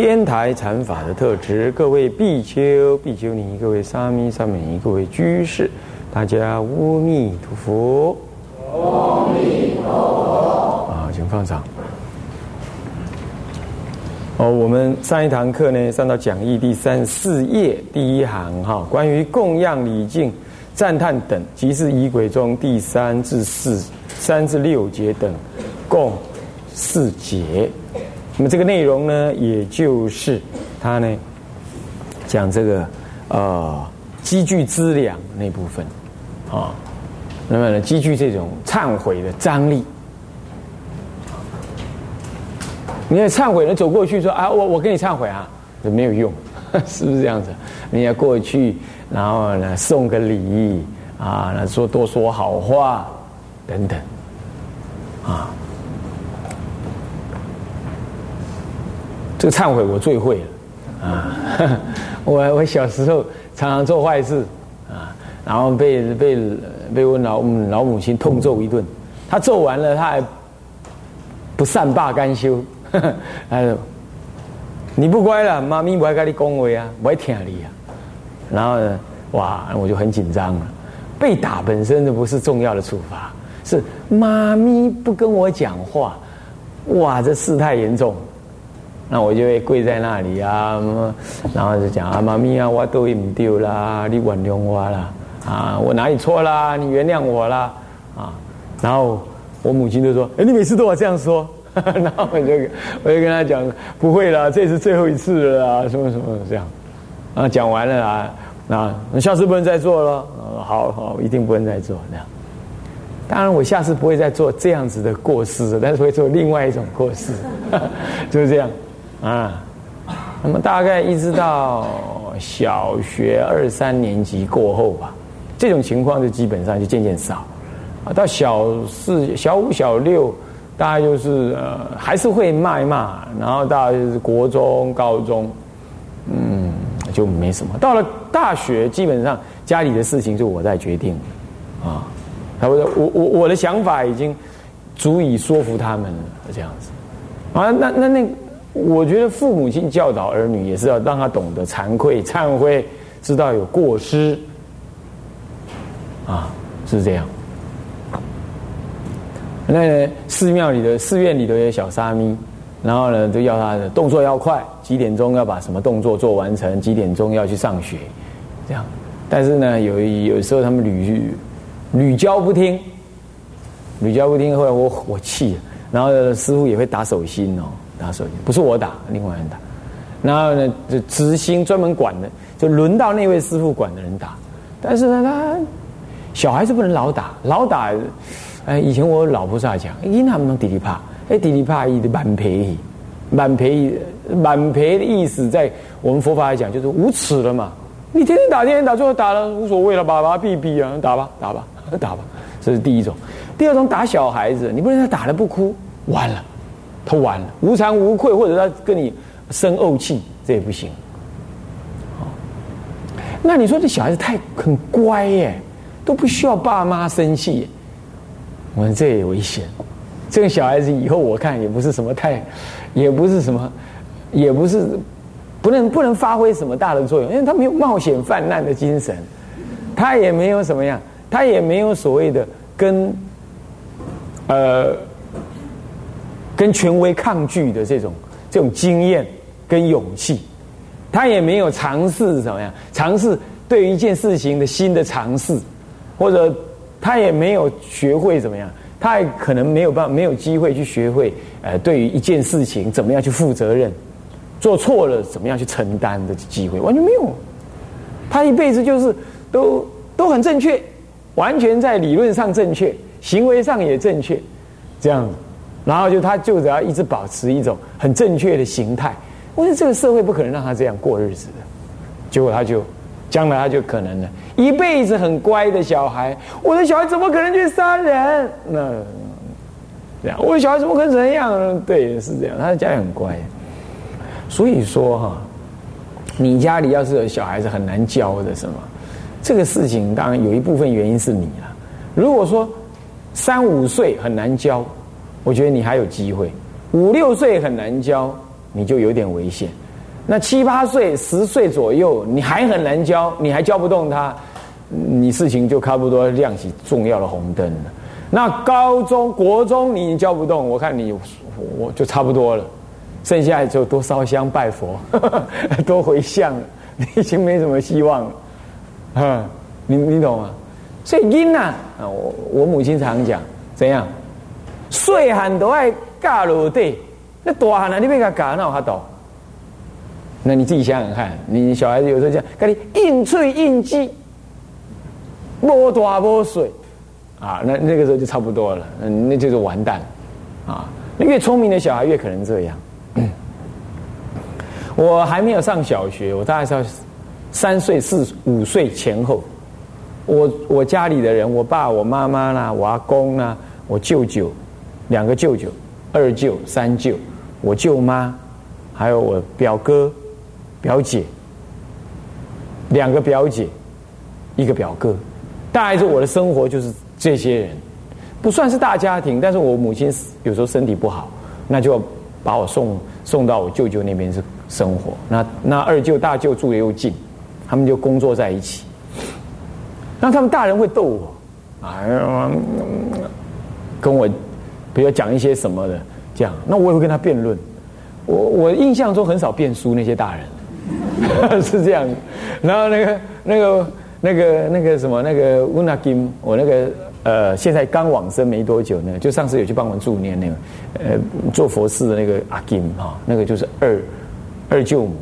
天台禅法的特质，各位比丘、比丘尼，各位沙弥、沙弥尼，各位居士，大家阿弥陀佛。阿弥陀佛。啊，请放掌。哦，我们上一堂课呢，上到讲义第三四页第一行哈，关于供养礼敬、赞叹等，即是仪轨中第三至四、三至六节等，共四节。那么这个内容呢，也就是他呢讲这个呃积聚资粮那部分啊，那么呢积聚这种忏悔的张力。你要忏悔，人走过去说啊，我我跟你忏悔啊，这没有用，是不是这样子？你要过去，然后呢送个礼啊，说多说好话等等，啊，忏悔我最会了啊！我我小时候常常做坏事啊，然后被被被我老母老母亲痛揍一顿，他揍完了，他还不善罢甘休。他说：“你不乖了，妈咪不爱跟你恭维啊，不爱听你啊。”然后呢，哇，我就很紧张了。被打本身就不是重要的处罚，是妈咪不跟我讲话，哇，这事态严重。那我就会跪在那里啊，然后就讲啊，妈咪啊，我都唔丢啦，你原谅我啦，啊，我哪里错啦，你原谅我啦，啊，然后我母亲就说：“哎，你每次都要这样说。”然后我就我就跟他讲，不会啦，这是最后一次了啊，什么什么这样，啊，讲完了啊，那下次不能再做了，好好，一定不能再做这样。当然，我下次不会再做这样子的过失，但是会做另外一种过失，就是这样啊。那么大概一直到小学二三年级过后吧，这种情况就基本上就渐渐少啊。到小四、小五、小六。大概就是呃，还是会骂一骂，然后到国中、高中，嗯，就没什么。到了大学，基本上家里的事情就我在决定，啊，他说我我我的想法已经足以说服他们了，这样子。啊，那那那，我觉得父母亲教导儿女也是要让他懂得惭愧、忏悔，知道有过失，啊，是这样。那寺庙里的寺院里头有小沙弥，然后呢，就要他的动作要快，几点钟要把什么动作做完成，几点钟要去上学，这样。但是呢，有有时候他们屡屡教不听，屡教不听，后来我我气，然后师傅也会打手心哦，打手心，不是我打，另外人打。然后呢，就执行专门管的，就轮到那位师傅管的人打。但是呢，他小孩子不能老打，老打。哎，以前我老婆在讲，因他们能滴滴怕，哎，滴滴怕意的满赔，满赔，满赔的意思，在我们佛法来讲，就是无耻了嘛。你天天打，天天打，最后打了无所谓了，把把毙毙啊，打吧，打吧，打吧。这是第一种。第二种打小孩子，你不能他打了不哭，完了，他完了，无惭无愧，或者他跟你生怄气，这也不行。那你说这小孩子太很乖耶，都不需要爸妈生气。我们这也危险，这个小孩子以后我看也不是什么太，也不是什么，也不是不能不能发挥什么大的作用，因为他没有冒险犯难的精神，他也没有什么样，他也没有所谓的跟呃跟权威抗拒的这种这种经验跟勇气，他也没有尝试怎么样，尝试对于一件事情的新的尝试，或者。他也没有学会怎么样，他也可能没有办法，没有机会去学会，呃，对于一件事情怎么样去负责任，做错了怎么样去承担的机会完全没有。他一辈子就是都都很正确，完全在理论上正确，行为上也正确，这样。然后就他就只要一直保持一种很正确的形态。我说这个社会不可能让他这样过日子的，结果他就将来他就可能了，一辈子很乖的小孩，我的小孩怎么可能去杀人？那这样，我的小孩怎么可能这样？对，是这样，他的家里很乖。所以说哈，你家里要是有小孩子很难教的，什么这个事情，当然有一部分原因是你了。如果说三五岁很难教，我觉得你还有机会；五六岁很难教。你就有点危险。那七八岁、十岁左右，你还很难教，你还教不动他，你事情就差不多亮起重要的红灯了。那高中国中你教不动，我看你我就差不多了，剩下就多烧香拜佛，多回向，你已经没什么希望了。嗯，你你懂吗？所以因呐啊，我我母亲常讲，怎样，岁寒都爱嫁落地。那大汉啊，你别给他搞，那我还懂。那你自己想想看，你小孩子有时候讲，跟你硬吹硬记，摸大摸水，啊，那那个时候就差不多了，那就是完蛋，啊，那越聪明的小孩越可能这样。我还没有上小学，我大概是三岁四五岁前后，我我家里的人，我爸我妈妈啦，我阿公啦，我舅舅，两个舅舅，二舅三舅。我舅妈，还有我表哥、表姐，两个表姐，一个表哥，大概是我的生活就是这些人，不算是大家庭。但是我母亲有时候身体不好，那就要把我送送到我舅舅那边去生活。那那二舅、大舅住的又近，他们就工作在一起。那他们大人会逗我，哎呀，跟我比如讲一些什么的。这样，那我也会跟他辩论。我我印象中很少辩输那些大人，是这样。然后那个那个那个那个什么那个乌纳金，我那个呃，现在刚往生没多久呢，就上次有去帮忙助念那个呃做佛事的那个阿金哈，那个就是二二舅母。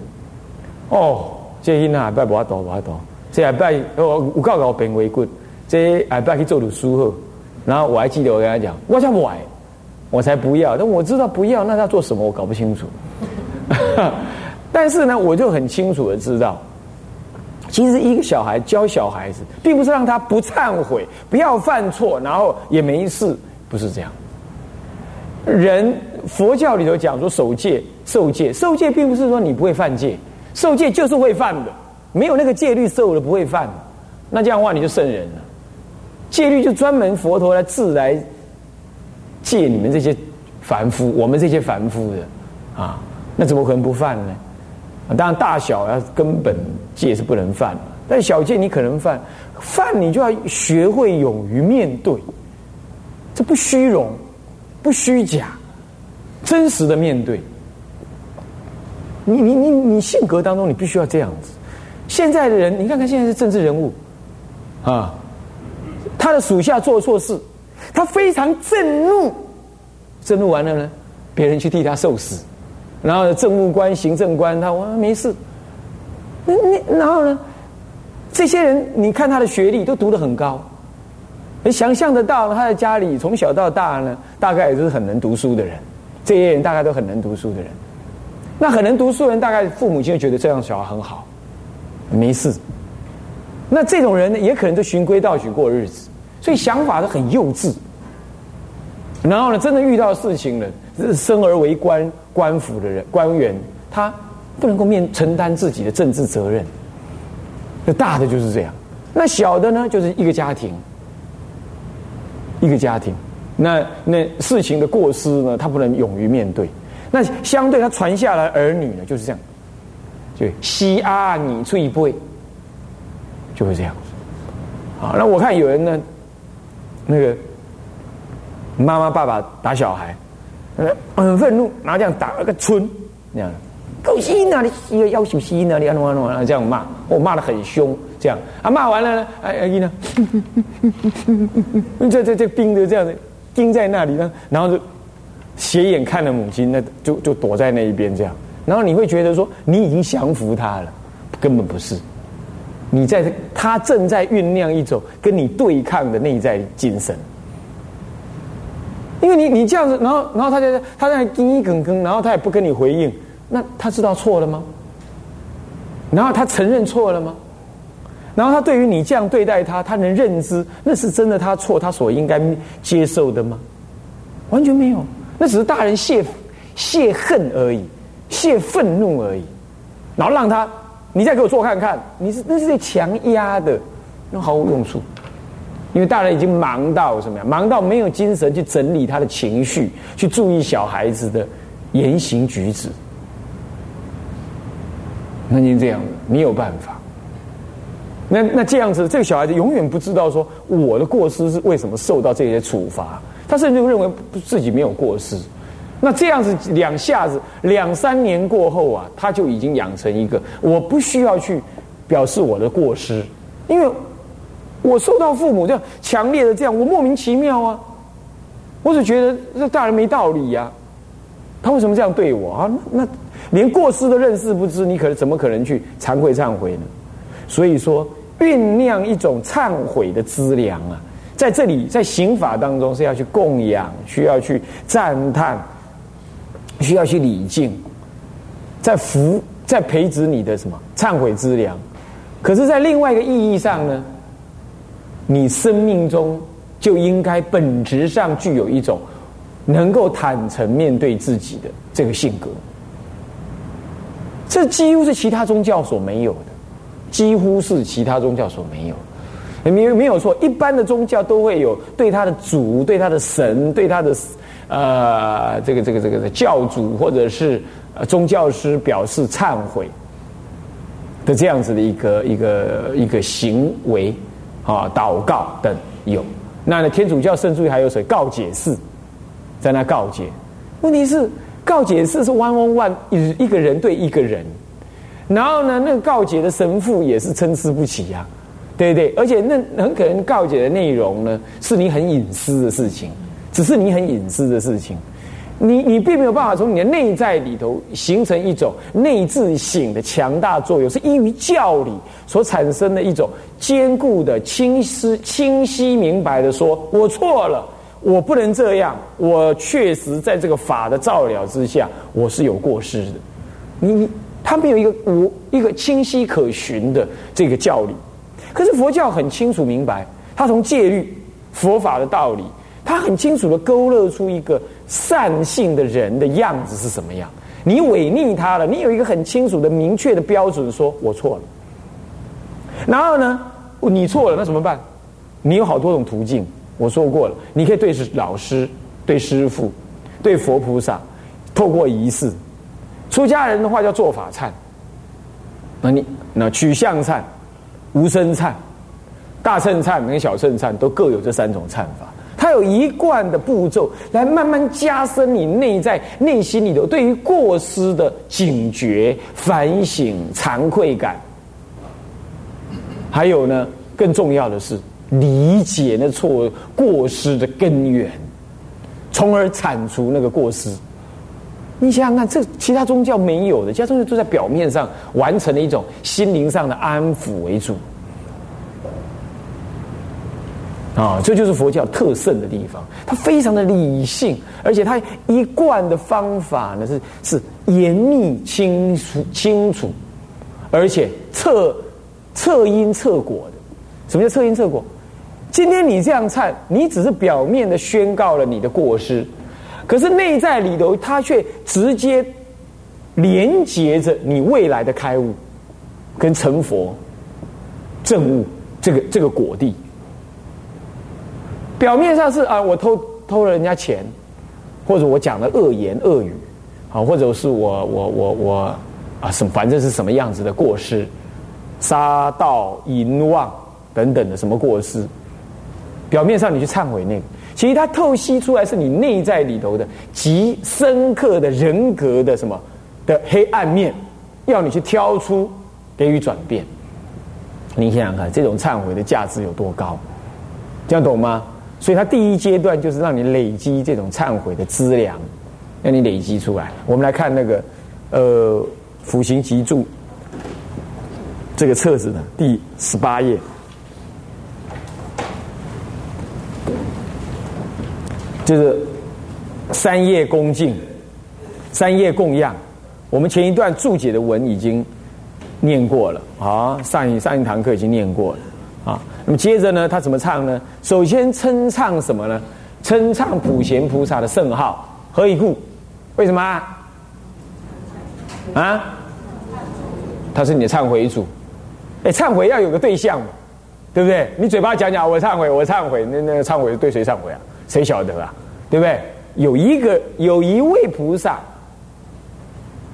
哦，这因啊拜不阿多不阿多，这阿拜哦有告告变为棍，这阿拜去做读书后，然后我还记得我跟他讲，我想买。我才不要，但我知道不要，那他做什么我搞不清楚。但是呢，我就很清楚的知道，其实一个小孩教小孩子，并不是让他不忏悔、不要犯错，然后也没事，不是这样。人佛教里头讲说守戒、受戒、受戒，并不是说你不会犯戒，受戒就是会犯的，没有那个戒律受了不会犯，那这样的话你就圣人了。戒律就专门佛陀来自来。借你们这些凡夫，我们这些凡夫的啊，那怎么可能不犯呢？当然大小啊，根本戒是不能犯，但小戒你可能犯，犯你就要学会勇于面对，这不虚荣，不虚假，真实的面对。你你你你性格当中你必须要这样子。现在的人，你看看现在是政治人物啊，他的属下做错事。他非常震怒，震怒完了呢，别人去替他受死，然后政务官、行政官，他说没事。那那然后呢？这些人，你看他的学历都读得很高，你想象得到他的家里从小到大呢，大概也是很能读书的人。这些人大概都很能读书的人，那很能读书人，大概父母亲就觉得这样小孩很好，没事。那这种人呢，也可能都循规蹈矩过日子。所以想法都很幼稚，然后呢，真的遇到事情了，生而为官官府的人官员，他不能够面承担自己的政治责任。那大的就是这样，那小的呢，就是一个家庭，一个家庭，那那事情的过失呢，他不能勇于面对。那相对他传下来儿女呢，就是这样，就西阿你一辈，就会这样。好，那我看有人呢。那个妈妈爸爸打小孩，很愤怒，拿这样打了个村，那样，狗西哪里要要求西哪里，安怎安怎安这样骂，我骂的很凶，这样。啊骂完了呢，哎哎呢，这这这兵就这样子盯在那里呢，然后就斜眼看着母亲，那就就躲在那一边这样，然后你会觉得说你已经降服他了，根本不是。你在他正在酝酿一种跟你对抗的内在精神，因为你你这样子，然后然后他在他在那一耿耿，然后他也不跟你回应，那他知道错了吗？然后他承认错了吗？然后他对于你这样对待他，他能认知那是真的他错，他所应该接受的吗？完全没有，那只是大人泄泄恨而已，泄愤怒而已，然后让他你再给我做看看，你是那是在强压的，那毫无用处。因为大人已经忙到什么呀？忙到没有精神去整理他的情绪，去注意小孩子的言行举止。那您这样，你有办法？那那这样子，这个小孩子永远不知道说我的过失是为什么受到这些处罚，他甚至认为自己没有过失。那这样子两下子两三年过后啊，他就已经养成一个我不需要去表示我的过失，因为。我受到父母这样强烈的这样，我莫名其妙啊！我只觉得这大人没道理呀，他为什么这样对我啊？那连过失的认识不知，你可怎么可能去惭愧忏悔呢？所以说，酝酿一种忏悔的资粮啊，在这里在刑法当中是要去供养，需要去赞叹，需要去礼敬，在福在培植你的什么忏悔之粮。可是，在另外一个意义上呢？你生命中就应该本质上具有一种能够坦诚面对自己的这个性格，这几乎是其他宗教所没有的，几乎是其他宗教所没有。没有没有错，一般的宗教都会有对他的主、对他的神、对他的呃这个这个这个教主或者是宗教师表示忏悔的这样子的一个一个一个行为。啊，祷告等有，那呢？天主教圣注还有谁？告解释，在那告解。问题是告解释是 one on one 一一个人对一个人，然后呢，那个告解的神父也是参差不齐呀，对不对？而且那很可能告解的内容呢，是你很隐私的事情，只是你很隐私的事情。你你并没有办法从你的内在里头形成一种内自省的强大作用，是依于教理所产生的一种坚固的、清晰、清晰明白的说：“我错了，我不能这样，我确实在这个法的照料之下，我是有过失的。”你你他没有一个无一个清晰可循的这个教理，可是佛教很清楚明白，他从戒律、佛法的道理，他很清楚的勾勒出一个。善性的人的样子是什么样？你违逆他了，你有一个很清楚的、明确的标准，说我错了。然后呢，你错了，那怎么办？你有好多种途径，我说过了，你可以对老师、对师傅、对佛菩萨，透过仪式。出家人的话叫做法忏，那你那取相忏、无声忏、大圣忏跟小圣忏都各有这三种忏法。它有一贯的步骤，来慢慢加深你内在内心里头对于过失的警觉、反省、惭愧感。还有呢，更重要的是理解那错过失的根源，从而铲除那个过失。你想想看，这其他宗教没有的，其他宗教都在表面上完成了一种心灵上的安抚为主。啊，这就是佛教特胜的地方，它非常的理性，而且它一贯的方法呢是是严密、清楚、清楚，而且测测因测果的。什么叫测因测果？今天你这样忏，你只是表面的宣告了你的过失，可是内在里头，它却直接连接着你未来的开悟跟成佛正悟这个这个果地。表面上是啊，我偷偷了人家钱，或者我讲了恶言恶语，啊，或者是我我我我啊什反正是什么样子的过失，杀盗淫妄等等的什么过失，表面上你去忏悔那个，其实它透析出来是你内在里头的极深刻的人格的什么的黑暗面，要你去挑出给予转变。你想想看，这种忏悔的价值有多高？这样懂吗？所以，他第一阶段就是让你累积这种忏悔的资粮，让你累积出来。我们来看那个，呃，《辅行集注》这个册子的第十八页，就是三业恭敬，三业供养。我们前一段注解的文已经念过了啊，上一上一堂课已经念过了啊。那么接着呢，他怎么唱呢？首先称唱什么呢？称唱普贤菩萨的圣号，何以故？为什么啊？啊？他是你的忏悔主，哎，忏悔要有个对象嘛，对不对？你嘴巴讲讲我忏悔，我忏悔，那那忏悔对谁忏悔啊？谁晓得啊？对不对？有一个有一位菩萨。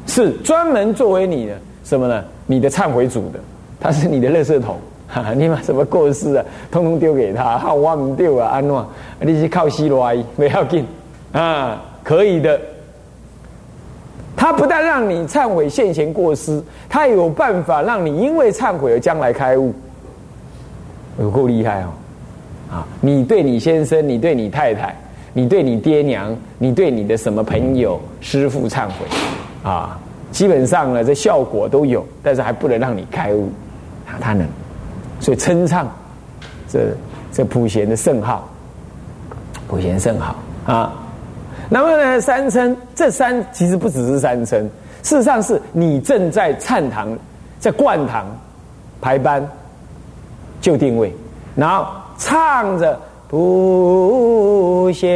是专门作为你的什么呢？你的忏悔主的，他是你的垃圾桶，哈，你把什么过失啊，通通丢给他，好 我唔丢啊，安诺，你是靠西罗阿姨，不要紧。啊，可以的。他不但让你忏悔现前过失，他有办法让你因为忏悔而将来开悟，有够厉害哦！啊，你对你先生，你对你太太，你对你爹娘，你对你的什么朋友、师父忏悔。啊，基本上呢，这效果都有，但是还不能让你开悟，啊，他能，所以称唱这这普贤的圣号，普贤圣号啊。那么呢，三称这三其实不只是三称，事实上是你正在忏堂，在灌堂排班就定位，然后唱着。普贤，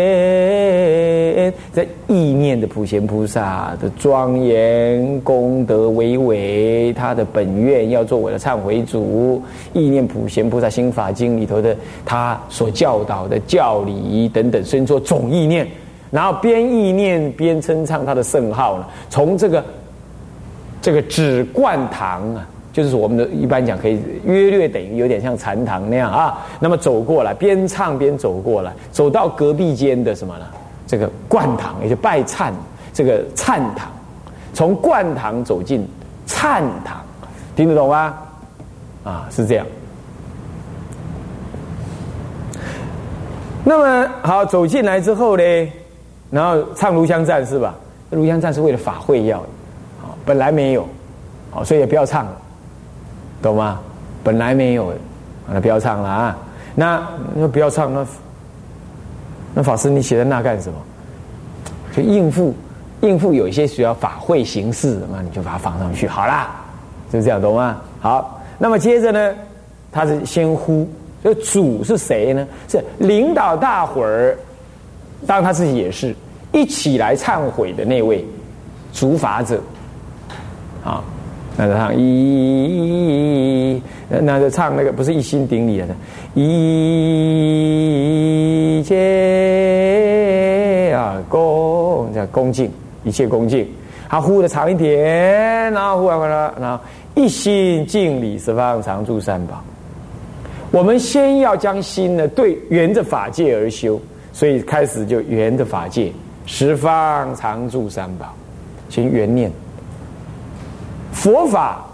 在意念的普贤菩萨的庄严功德巍巍，他的本愿要做我的忏悔主。意念普贤菩萨心法经里头的他所教导的教理等等，先做总意念，然后边意念边称唱他的圣号呢。从这个这个止灌堂啊。就是我们的一般讲，可以约略等于有点像禅堂那样啊。那么走过来，边唱边走过来，走到隔壁间的什么呢？这个灌堂，也就拜忏这个忏堂，从灌堂走进忏堂，听得懂吗？啊，是这样。那么好，走进来之后呢，然后唱炉香赞是吧？炉香赞是为了法会要的，本来没有，好，所以也不要唱了。懂吗？本来没有，那不要唱了啊！那那不要唱，那那法师你写在那干什么？就应付应付有一些需要法会形式的嘛，你就把它放上去好啦，就这样懂吗？好，那么接着呢，他是先呼，这主是谁呢？是领导大伙儿，当然他自己也是一起来忏悔的那位主法者，啊。那就唱一，那就唱那个不是一心顶礼的，一切啊恭叫恭敬，一切恭敬。他呼的长一点，然后呼完了，然后一心敬礼十方常住三宝。我们先要将心呢对圆着法界而修，所以开始就圆着法界十方常住三宝，先圆念。佛法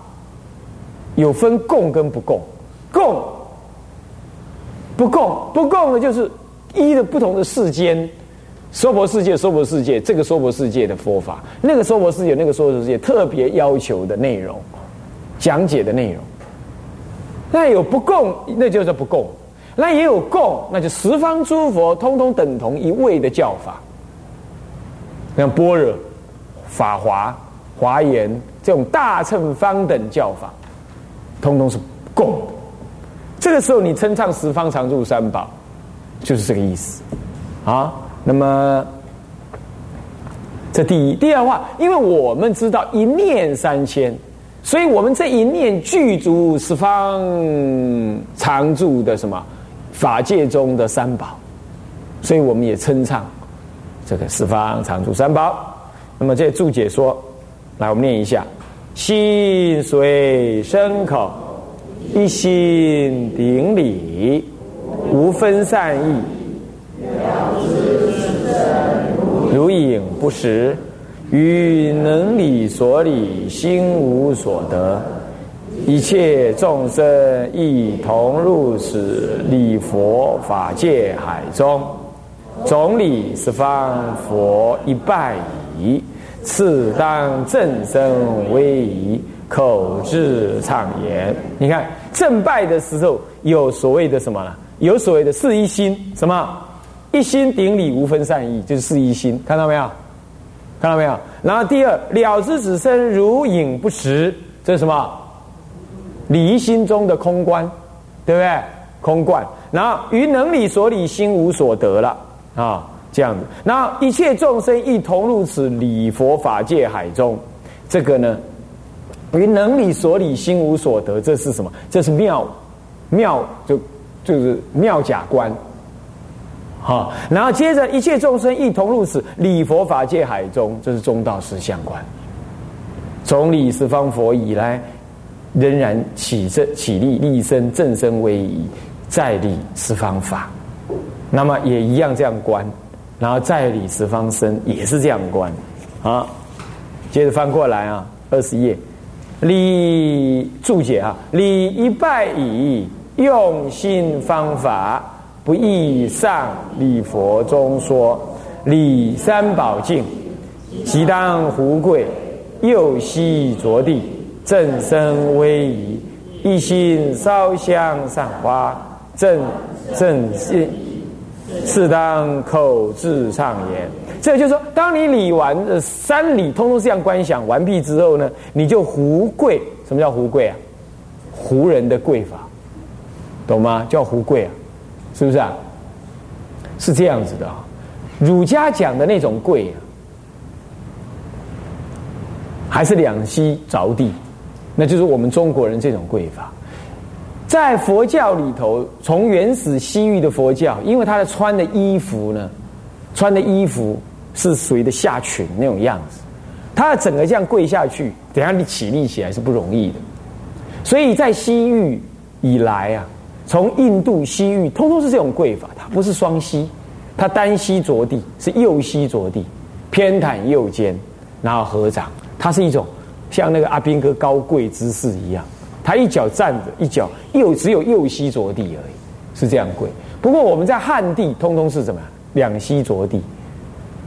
有分供跟不供，供不供不供的，就是一的不同的世间，娑婆世界、娑婆世界，这个娑婆世界的佛法，那个娑婆世界、那个娑婆世界特别要求的内容，讲解的内容。那有不供，那就是不供；那也有供，那就十方诸佛通通等同一位的教法，像般若、法华、华严。这种大乘方等教法，通通是共。这个时候你称唱十方常住三宝，就是这个意思啊。那么这第一，第二话，因为我们知道一念三千，所以我们这一念具足十方常住的什么法界中的三宝，所以我们也称唱这个十方常住三宝。那么这注解说。来，我们念一下：心随身口，一心顶礼，无分散意，如影不实，于能理所理，心无所得。一切众生亦同入此礼佛法界海中，总理十方佛一拜矣。次当正身威仪，口智畅言。你看正拜的时候，有所谓的什么呢？有所谓的四一心，什么一心顶礼，无分善意，就是四一心，看到没有？看到没有？然后第二，了知子身如影不实，这是什么？离心中的空观，对不对？空观。然后于能理所理，心无所得了啊，这样子。然后一切众生一同入此理佛法界海中，这个呢，于能理所理，心无所得，这是什么？这是妙妙，就就是妙假观。好，然后接着一切众生一同入此理佛法界海中，这是中道实相观。从理十方佛以来，仍然起正起立立身正身威仪，在理十方法，那么也一样这样观，然后在理十方身也是这样观。啊，接着翻过来啊，二十页，理注解啊，理一拜矣，用心方法。不易上礼佛中说，礼三宝敬，即当胡跪，右膝着地，正身威仪，一心烧香散花，正正心，适当口字唱言。这就是说，当你理完三理，通通这样观想完毕之后呢，你就胡跪。什么叫胡跪啊？胡人的跪法，懂吗？叫胡跪啊。是不是啊？是这样子的啊，儒家讲的那种跪啊，还是两膝着地，那就是我们中国人这种跪法。在佛教里头，从原始西域的佛教，因为他的穿的衣服呢，穿的衣服是属于的下裙那种样子，他整个这样跪下去，等下你起立起来是不容易的。所以在西域以来啊。从印度西域，通通是这种跪法，它不是双膝，它单膝着地，是右膝着地，偏袒右肩，然后合掌，它是一种像那个阿宾哥高跪姿势一样，他一脚站着，一脚右只有右膝着地而已，是这样跪。不过我们在汉地，通通是怎么样？两膝着地，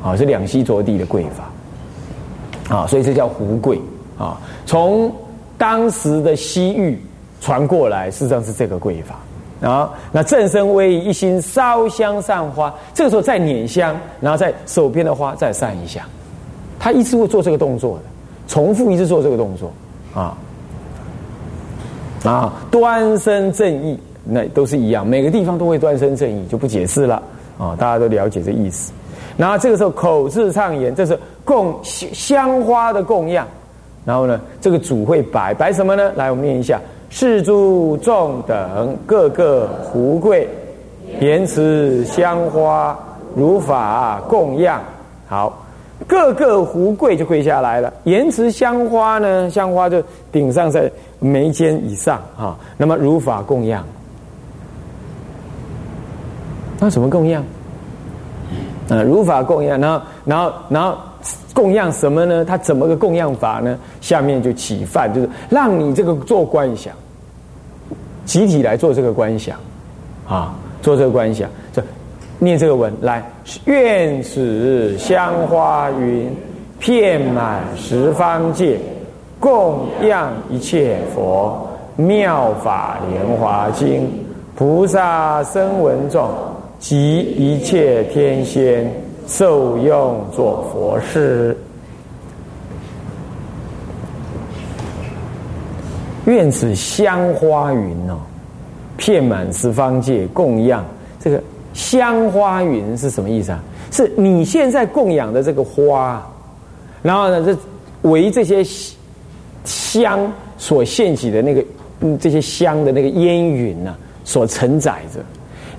啊，是两膝着地的跪法，啊，所以这叫胡跪啊。从当时的西域传过来，事实上是这个跪法。啊，那正身威仪，一心烧香散花，这个时候再捻香，然后在手边的花再散一下，他一直会做这个动作的，重复一直做这个动作，啊啊，端身正义，那都是一样，每个地方都会端身正义，就不解释了啊，大家都了解这意思。然后这个时候口字唱言，这是供香花的供养，然后呢，这个主会摆摆什么呢？来，我们念一下。世诸众等各个胡贵，言辞香花如法供养。好，各个胡贵就跪下来了。言辞香花呢，香花就顶上在眉间以上啊。那么如法供养，那怎么供养？啊，如法供养，然后，然后，然后供养什么呢？他怎么个供养法呢？下面就起范，就是让你这个做观想。集体来做这个观想，啊，做这个观想，这念这个文来，愿此香花云遍满十方界，供养一切佛妙法莲华经，菩萨声闻众及一切天仙受用作佛事。愿此香花云哦，遍满十方界供养。这个香花云是什么意思啊？是你现在供养的这个花，然后呢，这为这些香所献起的那个嗯这些香的那个烟云呢，所承载着。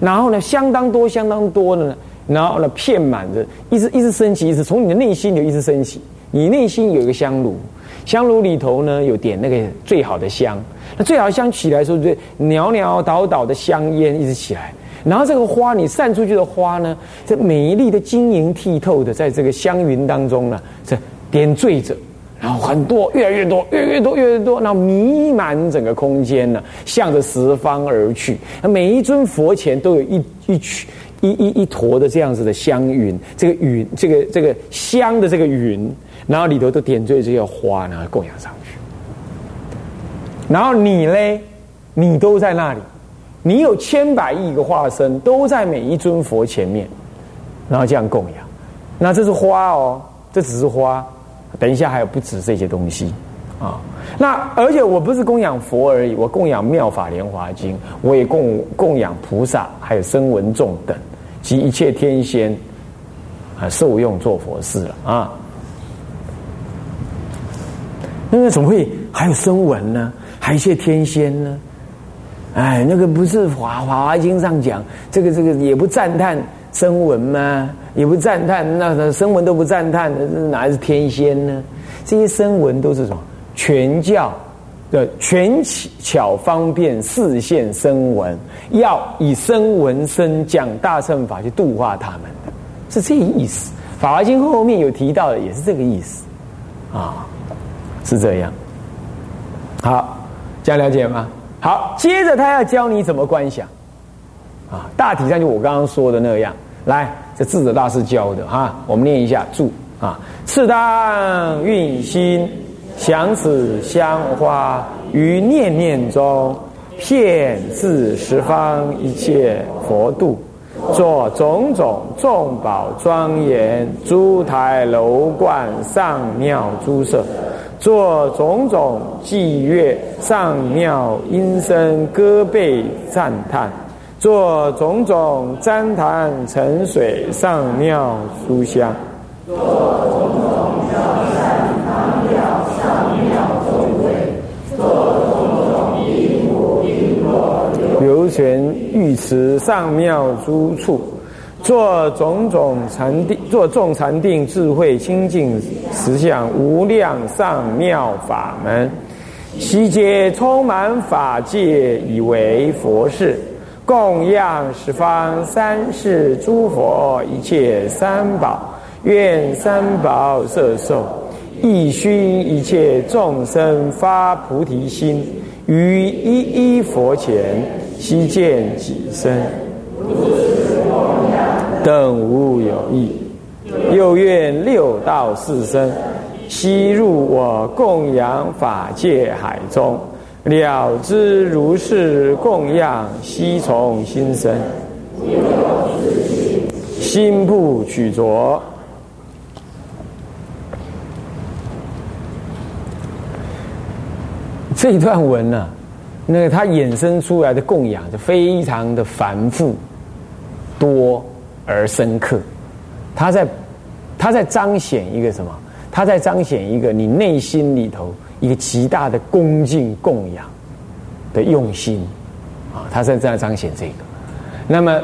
然后呢，相当多、相当多的呢，然后呢，片满着，一直一直升起，一直从你的内心就一直升起。你内心有一个香炉。香炉里头呢，有点那个最好的香，那最好的香起来的时候，就袅袅倒倒的香烟一直起来，然后这个花你散出去的花呢，这每一粒的晶莹剔透的，在这个香云当中呢，这点缀着，然后很多越来越多，越越多越越多，然后弥漫整个空间呢，向着十方而去。每一尊佛前都有一一曲一一一坨的这样子的香云，这个云这个这个香的这个云。然后里头都点缀这些花，然后供养上去。然后你嘞，你都在那里，你有千百亿个化身，都在每一尊佛前面，然后这样供养。那这是花哦，这只是花。等一下还有不止这些东西啊。那而且我不是供养佛而已，我供养妙法莲华经，我也供供养菩萨，还有声闻众等及一切天仙啊，受用做佛事了啊。那个怎么会还有声闻呢？还有一些天仙呢？哎，那个不是华华华经上讲，这个这个也不赞叹声闻吗？也不赞叹，那声闻都不赞叹的，哪是天仙呢？这些声闻都是什么？全教的全巧方便四现声闻，要以声闻身讲大乘法去度化他们的，是这个意思。法华经后面有提到的，也是这个意思啊，是这样。好，这样了解吗？好，接着他要教你怎么观想啊，大体上就我刚刚说的那样。来，这智者大师教的哈，我们念一下注啊，次当运心。想此香花于念念中，遍至十方一切佛度，作种种众宝庄严，诸台楼观上妙诸色，作种种伎乐上妙音声歌贝赞叹，做种种旃檀沉水上妙书香。流泉玉池上妙诸处，做种种禅定，做众禅定智慧清净实相无量上妙法门，悉皆充满法界，以为佛事，供养十方三世诸佛一切三宝，愿三宝摄受，一熏一切众生发菩提心，于一一佛前。悉见己身，等无有异。又愿六道四生，悉入我供养法界海中，了知如是供养，悉从心生，心不取着。这一段文呢？那个它衍生出来的供养就非常的繁复、多而深刻。它在它在彰显一个什么？它在彰显一个你内心里头一个极大的恭敬供养的用心啊！它在在彰显这个。那么，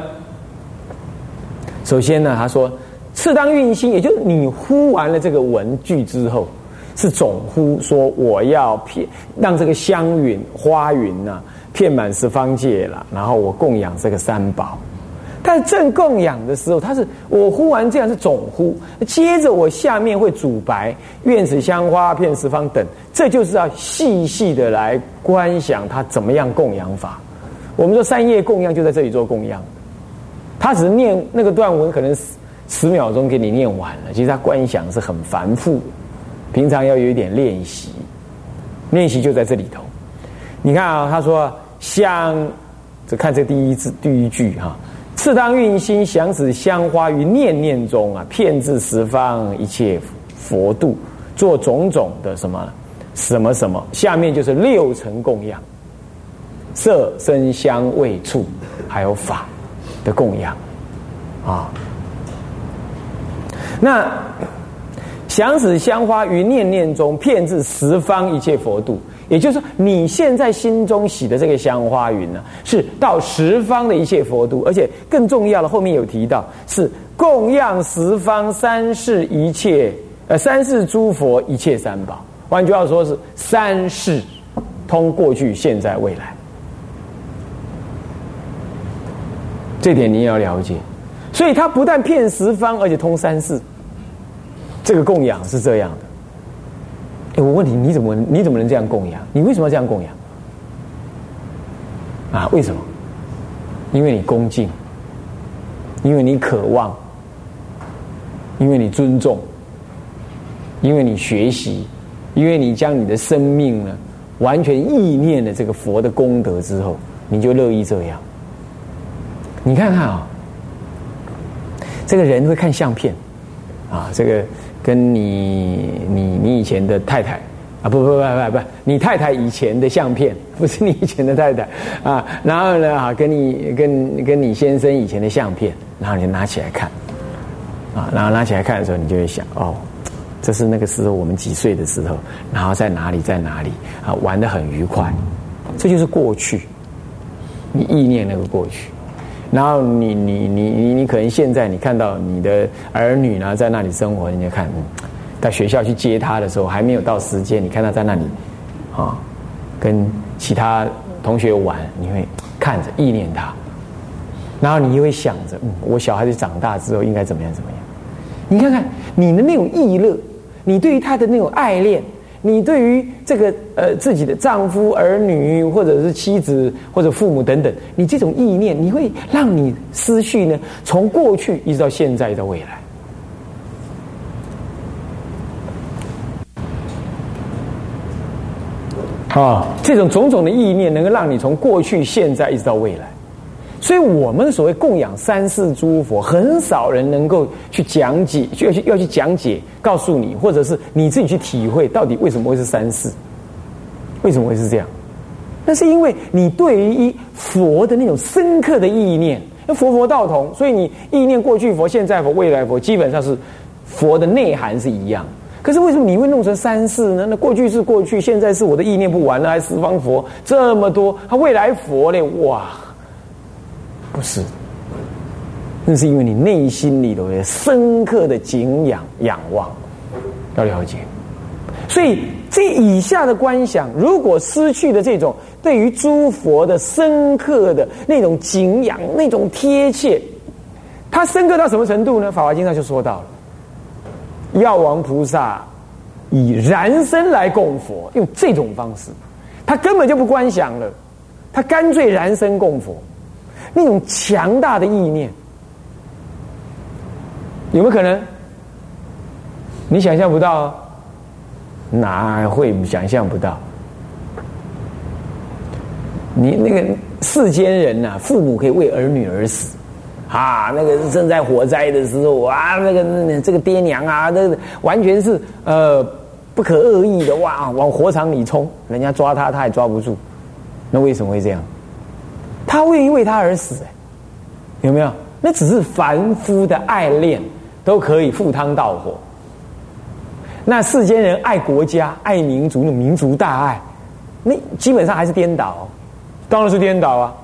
首先呢，他说：“次当运心，也就是你呼完了这个文句之后。”是总呼说我要骗让这个香云花云呐遍满十方界了，然后我供养这个三宝。但正供养的时候，他是我呼完这样是总呼，接着我下面会主白愿此香花遍十方等，这就是要细细的来观想他怎么样供养法。我们说三业供养就在这里做供养，他只是念那个段文，可能十十秒钟给你念完了，其实他观想是很繁复。平常要有一点练习，练习就在这里头。你看啊，他说香，只看这第一字第一句哈。次当运心想使香花于念念中啊，遍至十方一切佛度，做种种的什么什么什么。下面就是六层供养，色声香味触，还有法的供养啊。那。想使香花于念念中，遍至十方一切佛度。也就是说，你现在心中喜的这个香花云呢，是到十方的一切佛都，而且更重要的，后面有提到是供养十方三世一切呃三世诸佛一切三宝。换句话说，是三世通过去、现在、未来。这点你也要了解。所以，他不但骗十方，而且通三世。这个供养是这样，哎，我问你，你怎么你怎么能这样供养？你为什么要这样供养？啊，为什么？因为你恭敬，因为你渴望，因为你尊重，因为你学习，因为你将你的生命呢，完全意念了这个佛的功德之后，你就乐意这样。你看看啊。这个人会看相片，啊，这个跟你你你以前的太太啊，不不不不不，你太太以前的相片，不是你以前的太太啊，然后呢啊，跟你跟跟你先生以前的相片，然后你拿起来看，啊，然后拿起来看的时候，你就会想，哦，这是那个时候我们几岁的时候，然后在哪里在哪里啊，玩的很愉快，这就是过去，你意念那个过去。然后你你你你你可能现在你看到你的儿女呢在那里生活，你就看，到学校去接他的时候还没有到时间，你看他在那里，啊，跟其他同学玩，你会看着意念他，然后你又会想着，嗯，我小孩子长大之后应该怎么样怎么样？你看看你的那种意乐，你对于他的那种爱恋。你对于这个呃自己的丈夫、儿女，或者是妻子或者父母等等，你这种意念，你会让你思绪呢，从过去一直到现在到未来。啊，这种种种的意念，能够让你从过去、现在一直到未来。所以，我们所谓供养三世诸佛，很少人能够去讲解，要去要去讲解，告诉你，或者是你自己去体会，到底为什么会是三世？为什么会是这样？那是因为你对于佛的那种深刻的意念，佛佛道同，所以你意念过去佛、现在佛、未来佛，基本上是佛的内涵是一样。可是为什么你会弄成三世呢？那过去是过去，现在是我的意念不完了，还十方佛这么多，他未来佛呢？哇！不是，那是因为你内心里头有深刻的敬仰、仰望，要了解。所以这以下的观想，如果失去了这种对于诸佛的深刻的那种敬仰、那种贴切，它深刻到什么程度呢？《法华经》上就说到了，药王菩萨以燃身来供佛，用这种方式，他根本就不观想了，他干脆燃身供佛。那种强大的意念，有没有可能？你想象不到，哪会想象不到？你那个世间人呐，父母可以为儿女而死，啊，那个正在火灾的时候啊，那个那这个爹娘啊，那个完全是呃不可恶意的哇，往火场里冲，人家抓他他也抓不住，那为什么会这样？他愿意为他而死，有没有？那只是凡夫的爱恋，都可以赴汤蹈火。那世间人爱国家、爱民族，那民族大爱，那基本上还是颠倒，当然是颠倒啊。